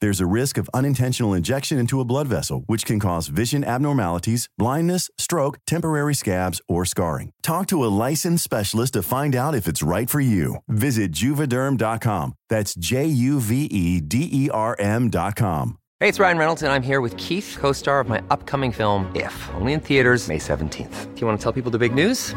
There's a risk of unintentional injection into a blood vessel, which can cause vision abnormalities, blindness, stroke, temporary scabs, or scarring. Talk to a licensed specialist to find out if it's right for you. Visit juvederm.com. That's J U V E D E R M.com. Hey, it's Ryan Reynolds, and I'm here with Keith, co star of my upcoming film, If, only in theaters, May 17th. Do you want to tell people the big news?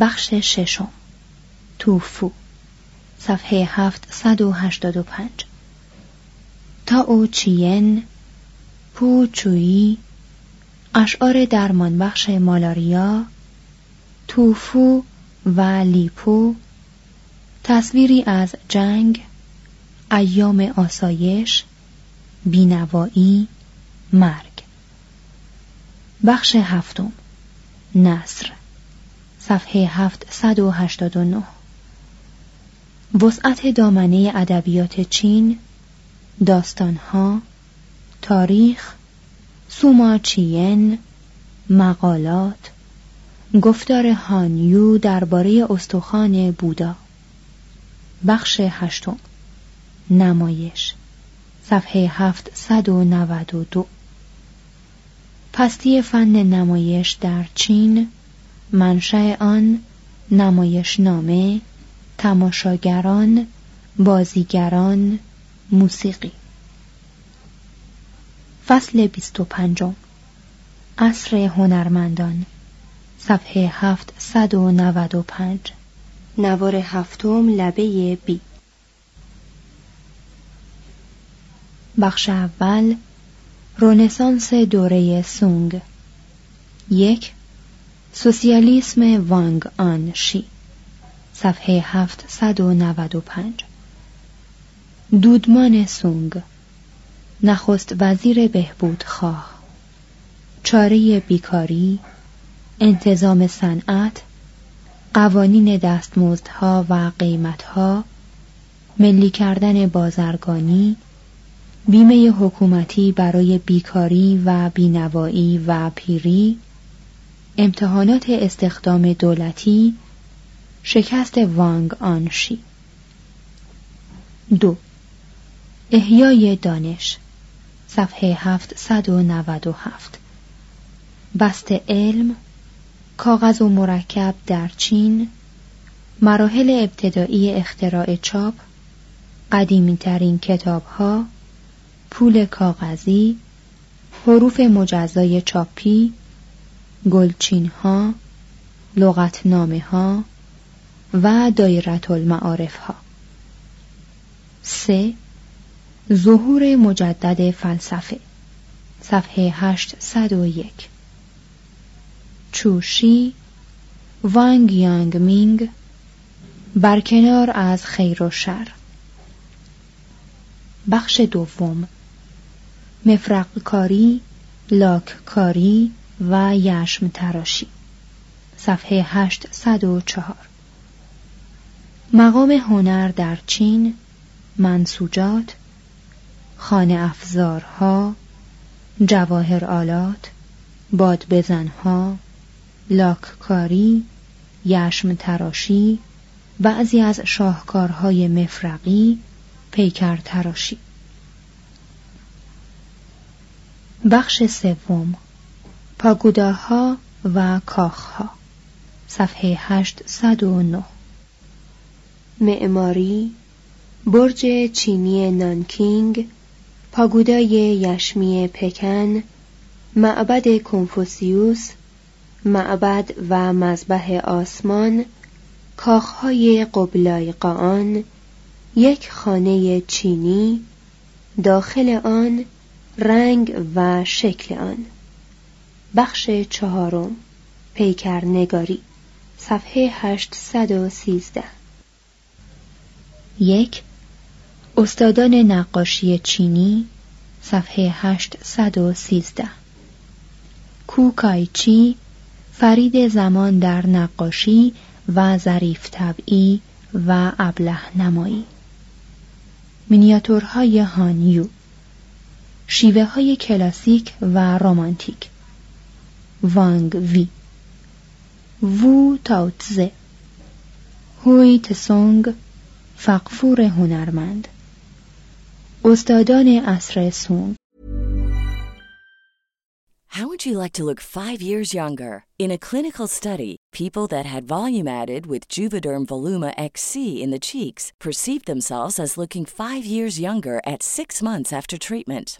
بخش ششم. توفو. صفحه 785 تا او چین پو چویی اشعار درمان بخش مالاریا توفو و لیپو تصویری از جنگ ایام آسایش بینوایی مرگ. بخش هفتم. نصر. صفحه 789 وسعت دامنه ادبیات چین داستانها تاریخ سوماچین مقالات گفتار هانیو درباره استخوان بودا. بخش هشتم. نمایش. صفحه 792 پستی فن نمایش در چین منشأ آن نمایشنامه تماشاگران بازیگران موسیقی. فصل بیست و پنجم. عصر هنرمندان. صفحه هفت صد و نود و پنج. نوار هفتم لبه بی. بخش اول رونسانس دوره سونگ. یک سوسیالیسم وانگ آن شی. صفحه 795 دودمان سونگ. نخست وزیر بهبود خواه. چاره بیکاری انتظام صنعت قوانین دستمزدها و قیمتها ملی کردن بازرگانی بیمه حکومتی برای بیکاری و بینوایی و پیری امتحانات استخدام دولتی شکست وانگ آنشی دو احیای دانش صفحه 797 بست علم کاغذ و مرکب در چین مراحل ابتدایی اختراع چاپ قدیمی ترین کتاب ها پول کاغذی حروف مجزای چاپی گلچین ها لغتنامه ها و دایرت المعارف ها سه ظهور مجدد فلسفه صفحه 801 چوشی وانگ یانگ مینگ برکنار از خیر و شر. بخش دوم مفرق کاری لاککاری و یشم تراشی صفحه 804 مقام هنر در چین منسوجات خانه افزارها جواهر آلات باد بزنها لاککاری یشم تراشی بعضی از شاهکارهای مفرقی پیکر تراشی بخش سوم پاگوداها و کاخها. صفحه 809 معماری برج چینی نانکینگ پاگودای یشمی پکن معبد کنفوسیوس معبد و مذبح آسمان کاخهای قبلای قان یک خانه چینی داخل آن رنگ و شکل آن. بخش چهارم پیکر نگاری صفحه 813 یک استادان نقاشی چینی صفحه 813 کوکایچی فرید زمان در نقاشی و ظریف طبعی و ابله نمایی. مینیاتورهای هانیو شیوه های کلاسیک و رمانتیک. وانگ وی وو تاوتزه هوی تسونگ فقفور هنرمند استادان عصر سونگ How would you like to look five years younger? In a clinical study, people that had volume added with Juvederm Voluma XC in the cheeks perceived themselves as looking five years younger at six months after treatment.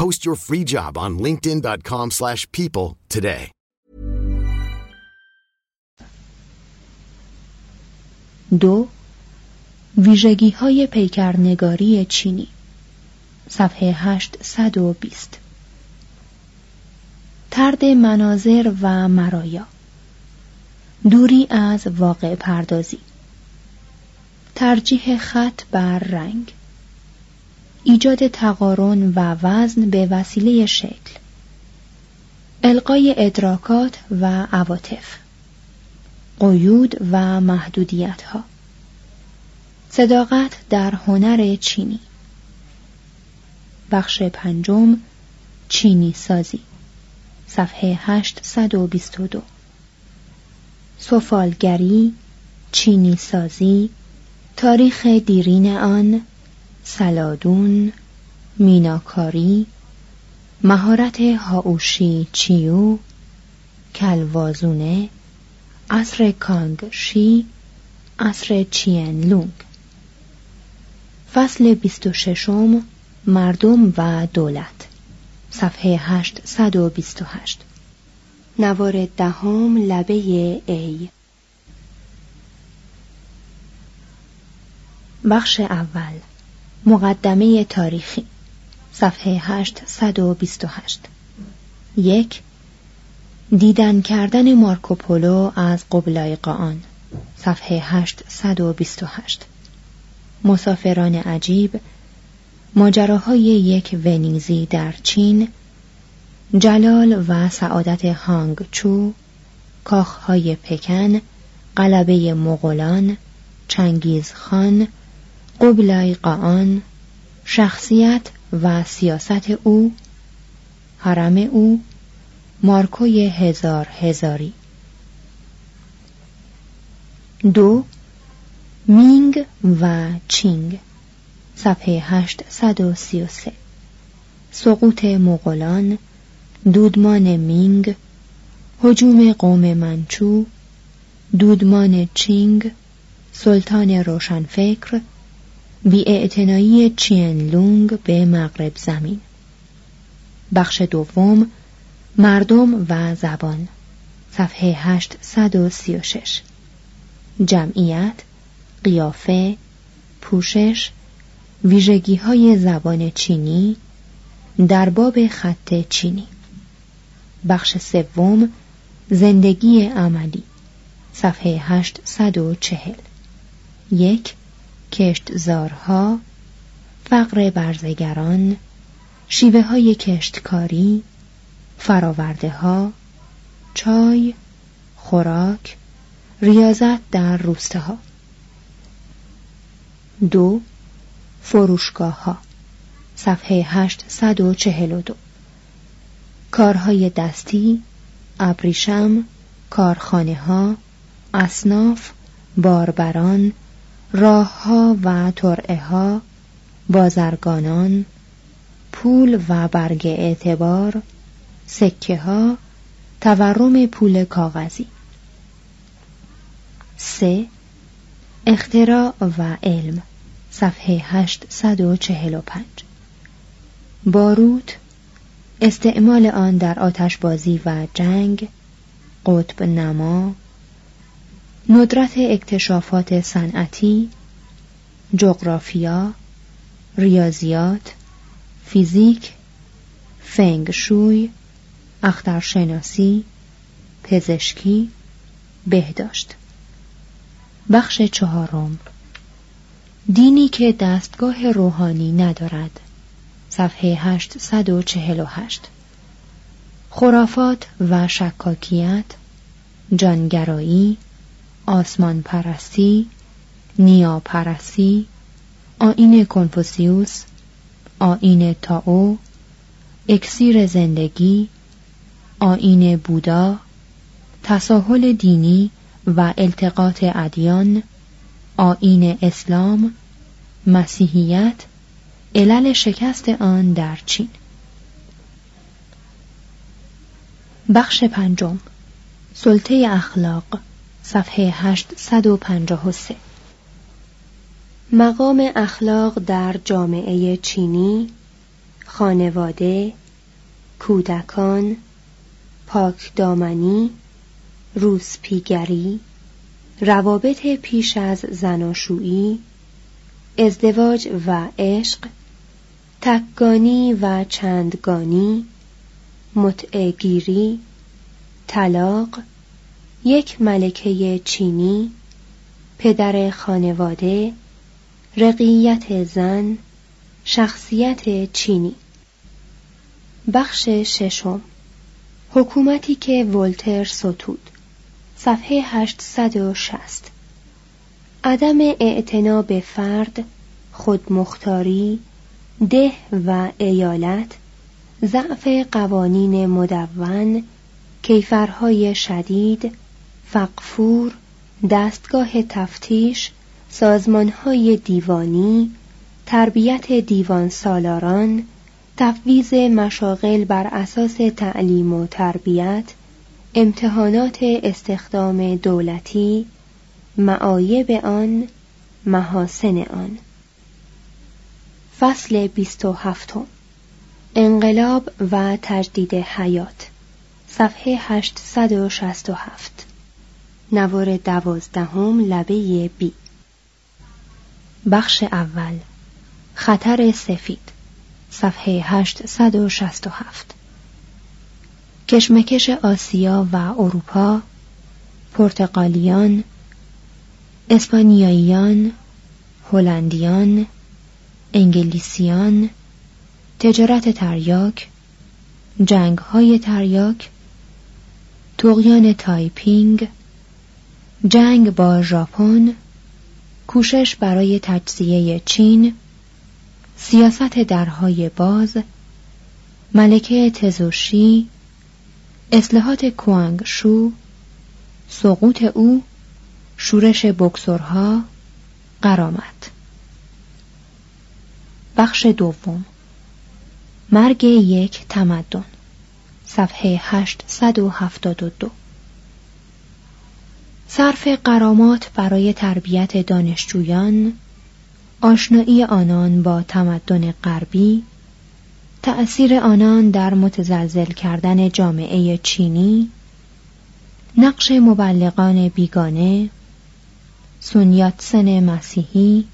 Post your free job on linkedin.com/people slash people today. دو ویژگی های پیکرنگاری چینی. صفحه 820 ترد مناظر و مرایا. دوری از واقع پردازی. ترجیح خط بر رنگ. ایجاد تقارن و وزن به وسیله شکل. القای ادراکات و عواطف. قیود و محدودیت ها صداقت در هنر چینی. بخش پنجم چینی سازی. صفحه 822 سفالگری چینی سازی تاریخ دیرین آن سلادون میناکاری مهارت هاوشی چیو کلوازونه عصر کانگ شی عصر چین لونگ فصل بیست و ششم مردم و دولت. صفحه 828 نوار دهم لبه ای. بخش اول. مقدمه تاریخی صفحه 828 یک دیدن کردن مارکوپولو از قبلای قان صفحه 828 مسافران عجیب ماجراهای یک ونیزی در چین جلال و سعادت هانگ چو کاخهای پکن قلبه مغولان چنگیز خان قبلای قان شخصیت و سیاست او حرم او مارکوی هزار هزاری. دو مینگ و چینگ صفحه 833 سقوط مغولان دودمان مینگ هجوم قوم منچو دودمان چینگ سلطان روشنفکر بیاعتنایی چین لونگ به مغرب زمین. بخش دوم مردم و زبان صفحه 836 جمعیت قیافه پوشش ویژگی های زبان چینی در باب خط چینی. بخش سوم زندگی عملی صفحه 840 یک کشتزارها فقر برزگران شیوه های کشتکاری فراورده ها چای خوراک ریاضت در روستاها. دو فروشگاه ها صفحه 842 کارهای دستی ابریشم کارخانه ها اصناف باربران راه ها و ترعه ها بازرگانان پول و برگ اعتبار سکه ها تورم پول کاغذی. سه اختراع و علم صفحه 845 باروت استعمال آن در آتشبازی و جنگ قطب نما ندرت اکتشافات صنعتی جغرافیا ریاضیات فیزیک فنگ شوی اخترشناسی پزشکی بهداشت. بخش چهارم. دینی که دستگاه روحانی ندارد. صفحه 848 خرافات و شکاکیت جانگرایی آسمان پرستی نیا پرستی آین کنفوسیوس آین تاو اکسیر زندگی آین بودا تساهل دینی و التقاط ادیان آین اسلام مسیحیت علل شکست آن در چین. بخش پنجم سلطه اخلاق. صفحه 853 مقام اخلاق در جامعه چینی خانواده کودکان پاکدامنی روسپیگری روابط پیش از زناشویی ازدواج و عشق تکگانی و چندگانی متعگیری طلاق یک ملکه چینی پدر خانواده رقیت زن شخصیت چینی. بخش ششم. حکومتی که ولتر ستود. صفحه 860 عدم اعتنا به فرد خودمختاری ده و ایالت ضعف قوانین مدون کیفرهای شدید فقفور دستگاه تفتیش سازمانهای دیوانی تربیت دیوان سالاران تفویض مشاغل بر اساس تعلیم و تربیت امتحانات استخدام دولتی معایب آن محاسن آن. فصل بیست و هفتم. انقلاب و تجدید حیات. صفحه 867 نوار دوازدهم لبه بی. بخش اول. خطر سفید. صفحه 867 کشمکش آسیا و اروپا. پرتغالیان. اسپانیاییان. هلندیان. انگلیسیان. تجارت تریاک. جنگ های تریاک. طغیان تایپینگ. جنگ با ژاپن کوشش برای تجزیه چین سیاست درهای باز ملکه تزوشی اصلاحات کوانگ شو سقوط او شورش بکسورها قرامت. بخش دوم. مرگ یک تمدن. صفحه 872 صرف قرامات برای تربیت دانشجویان آشنایی آنان با تمدن غربی تأثیر آنان در متزلزل کردن جامعه چینی نقش مبلغان بیگانه سنیاتسن مسیحی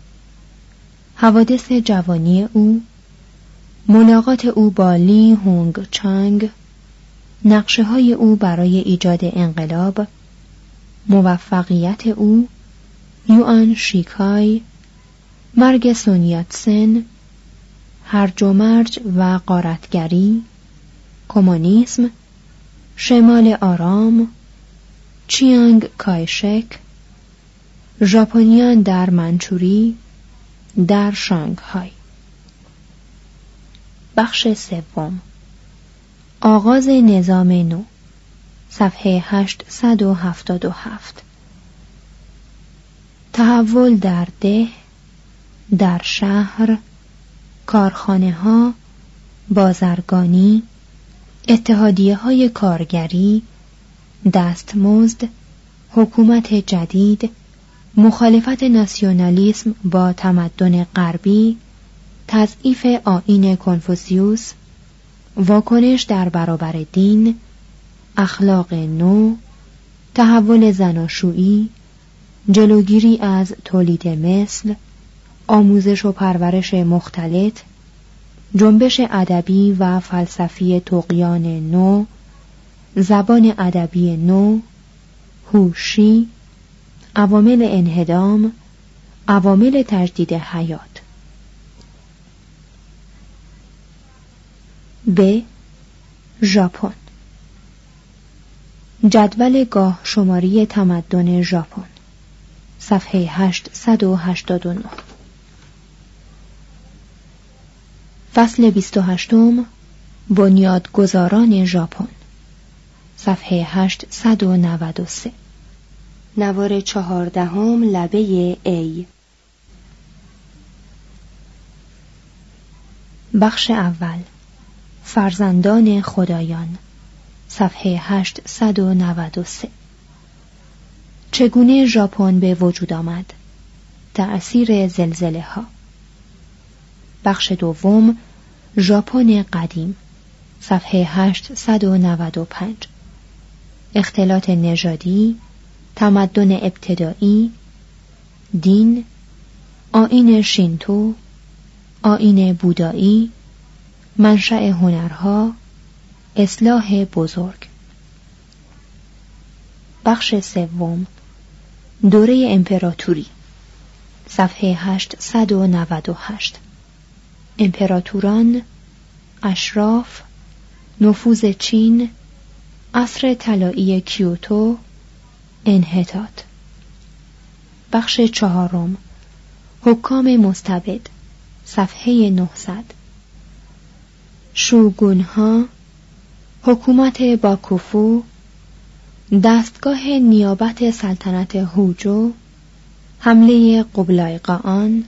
حوادث جوانی او ملاقات او با لی هونگ چانگ نقشه های او برای ایجاد انقلاب موفقیت او یوان شیکای مرگ سونیاتسن هرج و مرج و قارتگری کمونیسم شمال آرام چیانگ کایشک ژاپنیان در منچوری در شانگهای. بخش سوم. آغاز نظام نو. صفحه 877 تحول در ده در شهر کارخانه ها بازرگانی اتحادیه های کارگری دستمزد حکومت جدید مخالفت ناسیونالیسم با تمدن غربی تضعیف آین کنفوسیوس واکنش در برابر دین اخلاق نو تحول زناشویی جلوگیری از تولید مثل آموزش و پرورش مختلط جنبش ادبی و فلسفی تقیان نو زبان ادبی نو هوشی عوامل انهدام عوامل تجدید حیات. ب. ژاپن جدول گاه شماری تمدن ژاپن. صفحه 889 فصل 28 بنیادگذاران ژاپن. صفحه 893 نوار چهاردهم لبه ای. بخش اول. فرزندان خدایان. صفحه 893 چگونه ژاپن به وجود آمد؟ تأثیر زلزله ها بخش دوم ژاپن قدیم. صفحه 895 اختلاط نژادی تمدن ابتدایی دین آین شینتو آین بودایی منشأ هنرها اصلاح بزرگ. بخش سوم دوره امپراتوری صفحه 898 امپراتوران اشراف نفوذ چین عصر طلایی کیوتو انحطاط. بخش چهارم حکام مستبد صفحه 900 شوگونها حکومت باکوفو دستگاه نیابت سلطنت هوجو حمله قبلای قان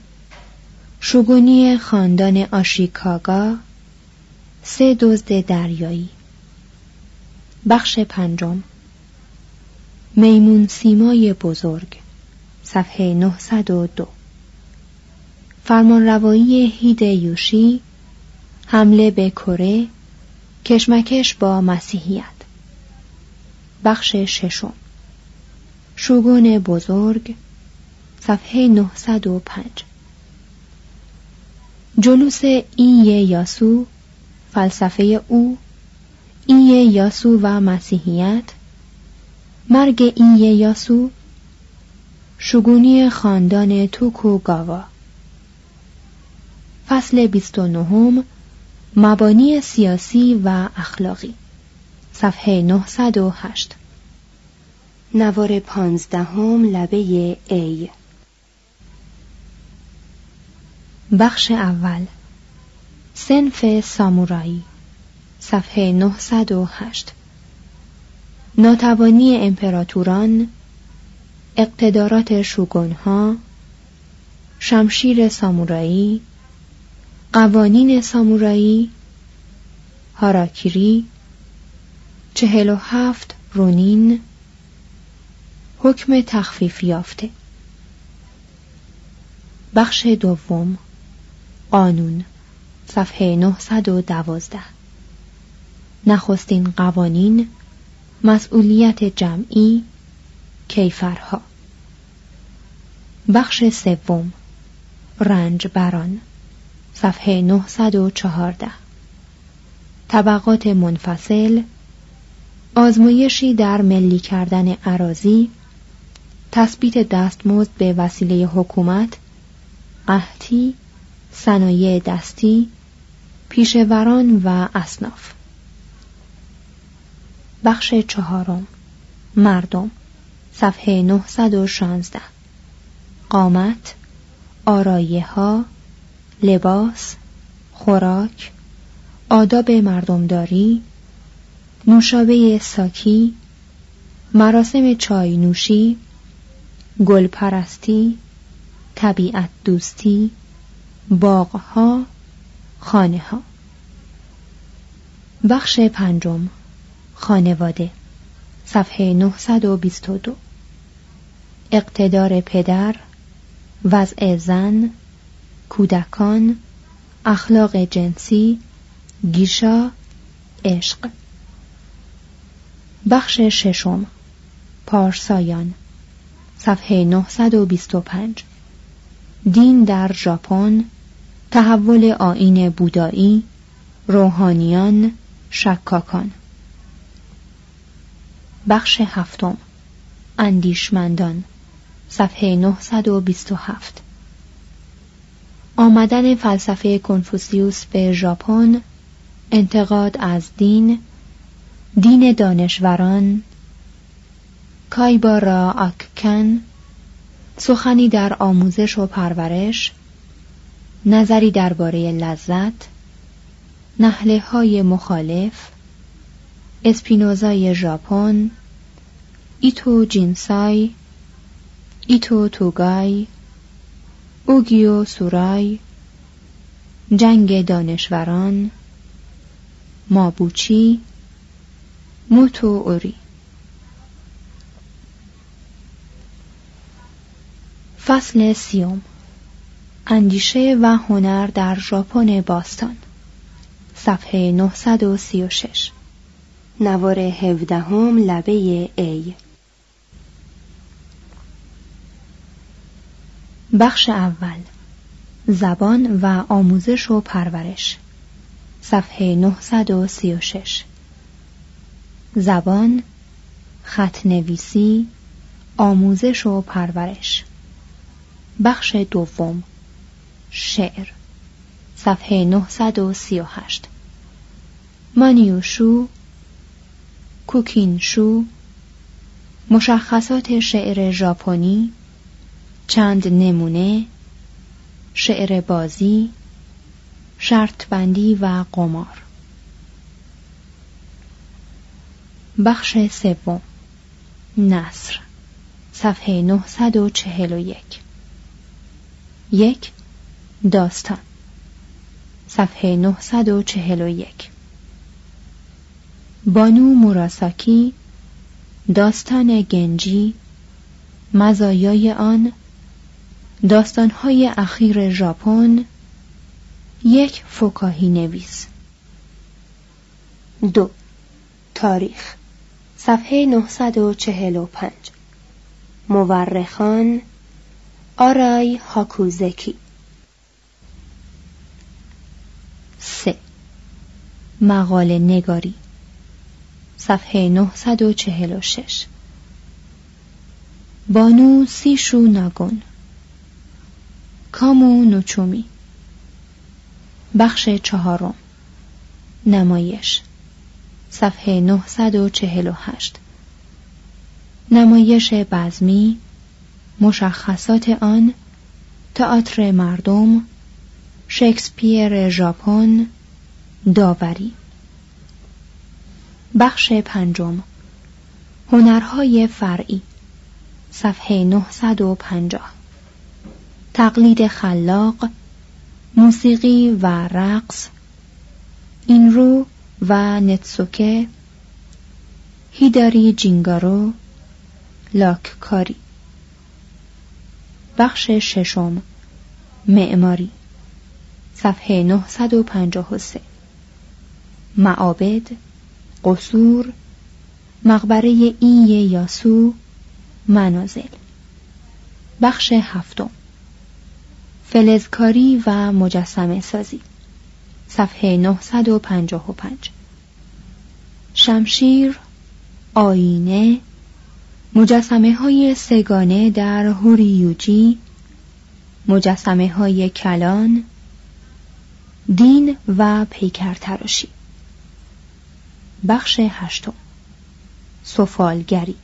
شگونی خاندان آشیکاگا سه دزد دریایی. بخش پنجم. میمون سیمای بزرگ صفحه 902 فرمانروایی هید یوشی حمله به کره کشمکش با مسیحیت. بخش ششم. شوگون بزرگ صفحه 905 جلوس ای یاسو فلسفه او ای یاسو و مسیحیت. مرگ ای یاسو شگونی خاندان توکو گاوا فصل 29 مبانی سیاسی و اخلاقی. صفحه 908 نوار پانزدهم لبه ای. بخش اول. سنف سامورایی. صفحه 908 ناتوانی امپراتوران اقتدارات شوگونها شمشیر سامورایی قوانین سامورایی هاراکیری چهل و هفت رونین حکم تخفیف یافته. بخش دوم قانون صفحه 912 نخستین قوانین مسئولیت جمعی کیفرها. بخش سوم رنج بران صفحه 914 طبقات منفصل آزمایشی در ملی کردن عراضی تثبیت دستمزد به وسیله حکومت قحطی صنایع دستی پیشوران و اصناف. بخش چهارم مردم صفحه 916 قامت آرایه ها لباس خوراک آداب مردمداری نوشابه ساکی مراسم چای نوشی گل پرستی طبیعت دوستی باغها خانه ها بخش پنجم خانواده صفحه 922 اقتدار پدر وضع زن کودکان اخلاق جنسی گیشا عشق. بخش ششم پارسایان صفحه 925 دین در ژاپن تحول آین بودایی روحانیان شکاکان. بخش هفتم اندیشمندان صفحه 927 آمدن فلسفه کنفوسیوس به ژاپن انتقاد از دین دین دانشوران کایبا را آککن سخنی در آموزش و پرورش نظری درباره لذت نحله های مخالف اسپینوزای ژاپن ایتو جینسای ایتو توگای اوگیو سورای جنگ دانشوران مابوچی موتو اوری. فصل سیوم. اندیشه و هنر در ژاپن باستان. صفحه 936 نوار هفدهم لبه ای بخش اول. زبان و آموزش و پرورش. صفحه 936 زبان خط نویسی آموزش و پرورش. بخش دوم. شعر. صفحه 938 مانیوشو کوکینشو مشخصات شعر ژاپنی چند نمونه شعر بازی شرط بندی و قمار. بخش سوم نصر صفحه 941 یک. داستان. صفحه 941 بانو موراساکی داستان گنجی مزایای آن داستانهای اخیر ژاپن. یک فکاهی نویس. دو. تاریخ. صفحه 945 مورخان. آرای هاکوزکی. سه. مقاله نگاری. صفحه 946 بانو سیشو ناگون. کامو نوچومی. بخش چهارم. نمایش. صفحه 948 نمایش بزمی مشخصات آن تئاتر مردم شکسپیر ژاپن داوری. بخش پنجم. هنرهای فرعی. صفحه 950 تقلید خلاق موسیقی و رقص این رو و نتسوکه هیداری جینگارو لاککاری. بخش ششم معماری صفحه 953 معابد قصور مقبره ای یاسو منازل. بخش هفتم. فلزکاری و مجسمه سازی. صفحه 955 شمشیر آینه مجسمه های سگانه در هوریوجی مجسمه های کلان دین و پیکر تراشی بخش هشتم. سفالگری.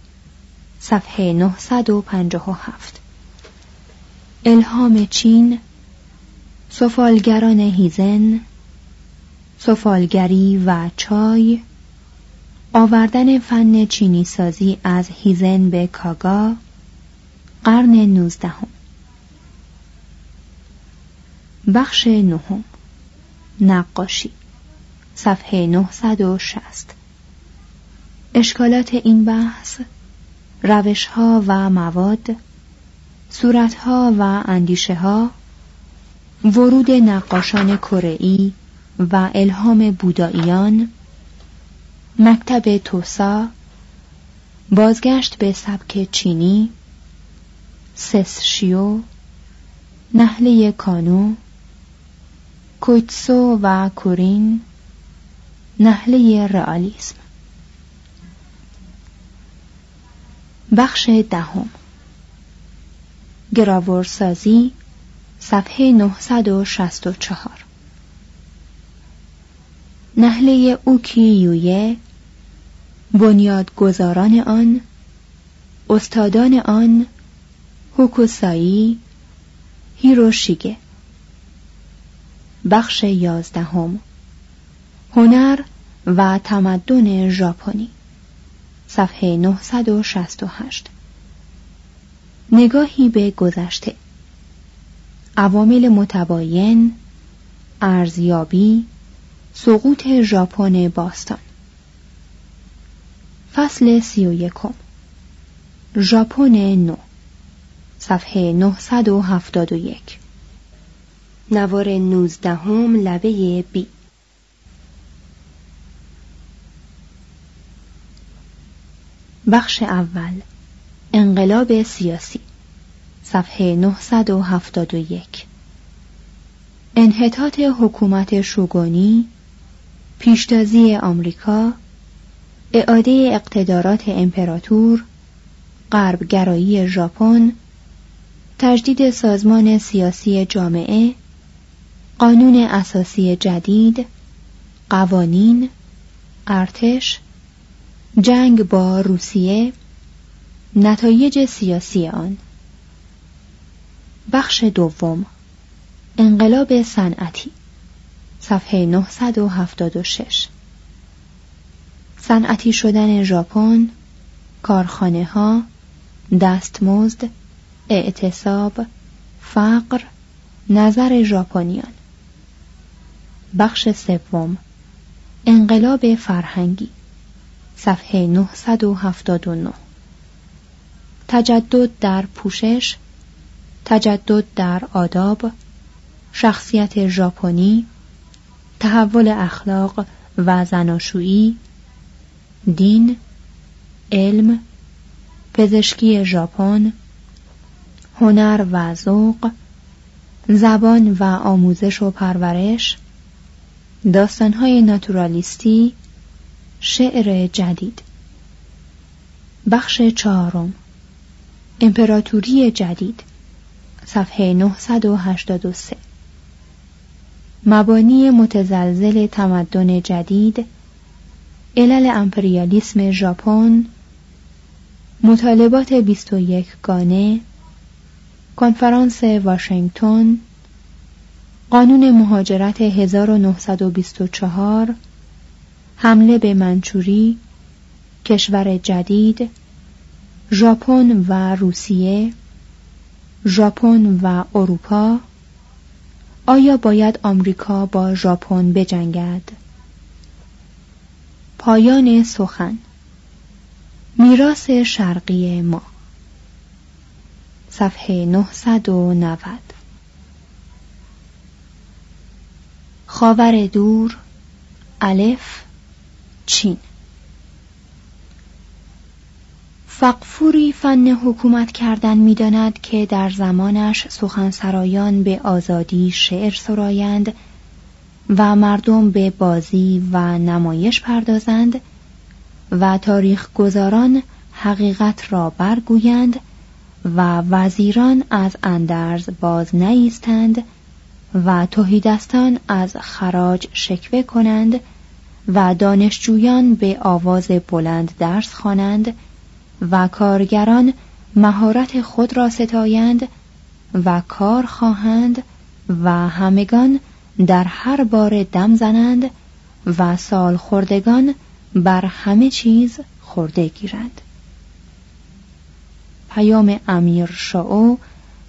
صفحه 957 الهام چین سفالگران هیزن سفالگری و چای آوردن فن چینی سازی از هیزن به کاگا قرن نوزدهم. بخش نهم نقاشی صفحه 960 اشکالات این بحث روشها و مواد صورتها و اندیشه ها ورود نقاشان کره‌ای و الهام بوداییان مکتب توسا بازگشت به سبک چینی سسشیو نهله کانو کویتسو و کورین نهله رئالیسم. بخش دهم گراورسازی صفحه 964 نهله اوکی یویه بنیادگذاران آن استادان آن هوکوسایی هیروشیگه. بخش یازدهم هنر و تمدن ژاپنی صفحه 968 نگاهی به گذشته. عوامل متباین ارزیابی سقوط ژاپن باستان. فصل سی و یکم. ژاپن نو. صفحه 971 نوار نوزدهم لبه بی. بخش اول. انقلاب سیاسی صفحه 971 انحطاط حکومت شوگونی پیشتازی آمریکا اعاده اقتدارات امپراتور غربگرایی ژاپن تجدید سازمان سیاسی جامعه قانون اساسی جدید قوانین ارتش جنگ با روسیه نتایج سیاسی آن. بخش دوم. انقلاب صنعتی. صفحه 976 صنعتی شدن ژاپن کارخانه ها دستمزد اعتصاب فقر نظر ژاپنیان. بخش سوم. انقلاب فرهنگی. صفحه 979 تجدد در پوشش تجدد در آداب شخصیت ژاپنی تحول اخلاق و زناشویی دین علم پزشکی ژاپن هنر و ذوق زبان و آموزش و پرورش داستانهای ناتورالیستی شعر جدید. بخش چهارم. امپراتوری جدید صفحه 983 مبانی متزلزل تمدن جدید علل امپریالیسم ژاپن مطالبات 21 گانه کنفرانس واشنگتن قانون مهاجرت 1924 حمله به منچوری کشور جدید ژاپن و روسیه ژاپن و اروپا. آیا باید آمریکا با ژاپن بجنگد؟ پایان سخن. میراث شرقی ما. صفحه 990 خاور دور الف چین. فقفوری فن حکومت کردن می‌داند که در زمانش سخنسرایان به آزادی شعر سرایند و مردم به بازی و نمایش پردازند و تاریخ گذاران حقیقت را برگویند و وزیران از اندرز باز نیستند و توهیدستان از خراج شکوه کنند و دانشجویان به آواز بلند درس خوانند و کارگران مهارت خود را ستایند و کار خواهند و همگان در هر بار دم زنند و سال خوردگان بر همه چیز خورده گیرند. پیام امیر شاو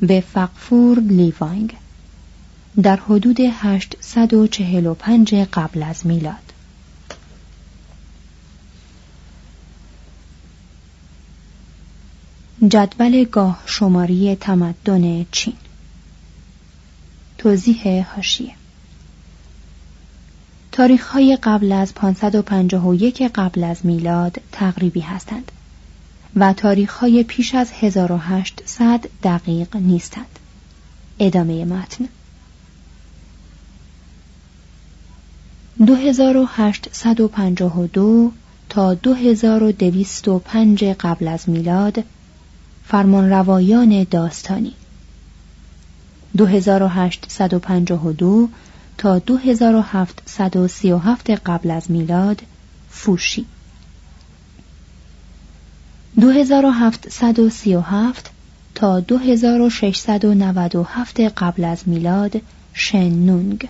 به فقفور لیوانگ در حدود 845 قبل از میلاد. جدول گاه شماری تمدن چین. توضیح هاشیه تاریخ های قبل از 551 قبل از میلاد تقریبی هستند و تاریخ های پیش از 1800 دقیق نیستند. ادامه متن. 2852 تا 2205 قبل از میلاد فرمانروایان داستانی. 2852 تا 2737 قبل از میلاد فوشی 2737 تا 2697 قبل از میلاد شننونگ.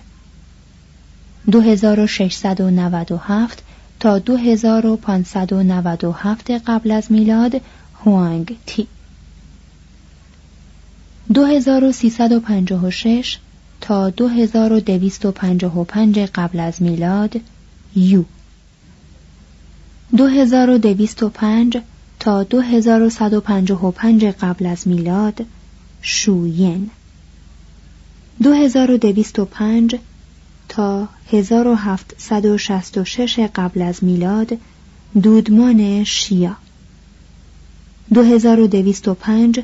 2697 تا 2597 قبل از میلاد هوانگ تی. 2356 تا 2255 قبل از میلاد یو. 2205 تا 2155 قبل از میلاد شوین 2205 تا 1766 قبل از میلاد دودمان شیا. 2205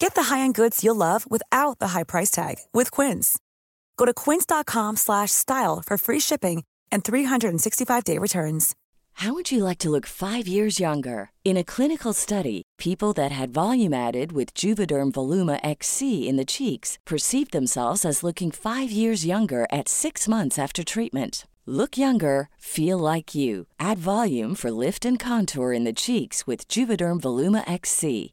Get the high-end goods you'll love without the high price tag with Quince. Go to quince.com/style for free shipping and 365-day returns. How would you like to look 5 years younger? In a clinical study, people that had volume added with Juvederm Voluma XC in the cheeks perceived themselves as looking 5 years younger at 6 months after treatment. Look younger, feel like you. Add volume for lift and contour in the cheeks with Juvederm Voluma XC.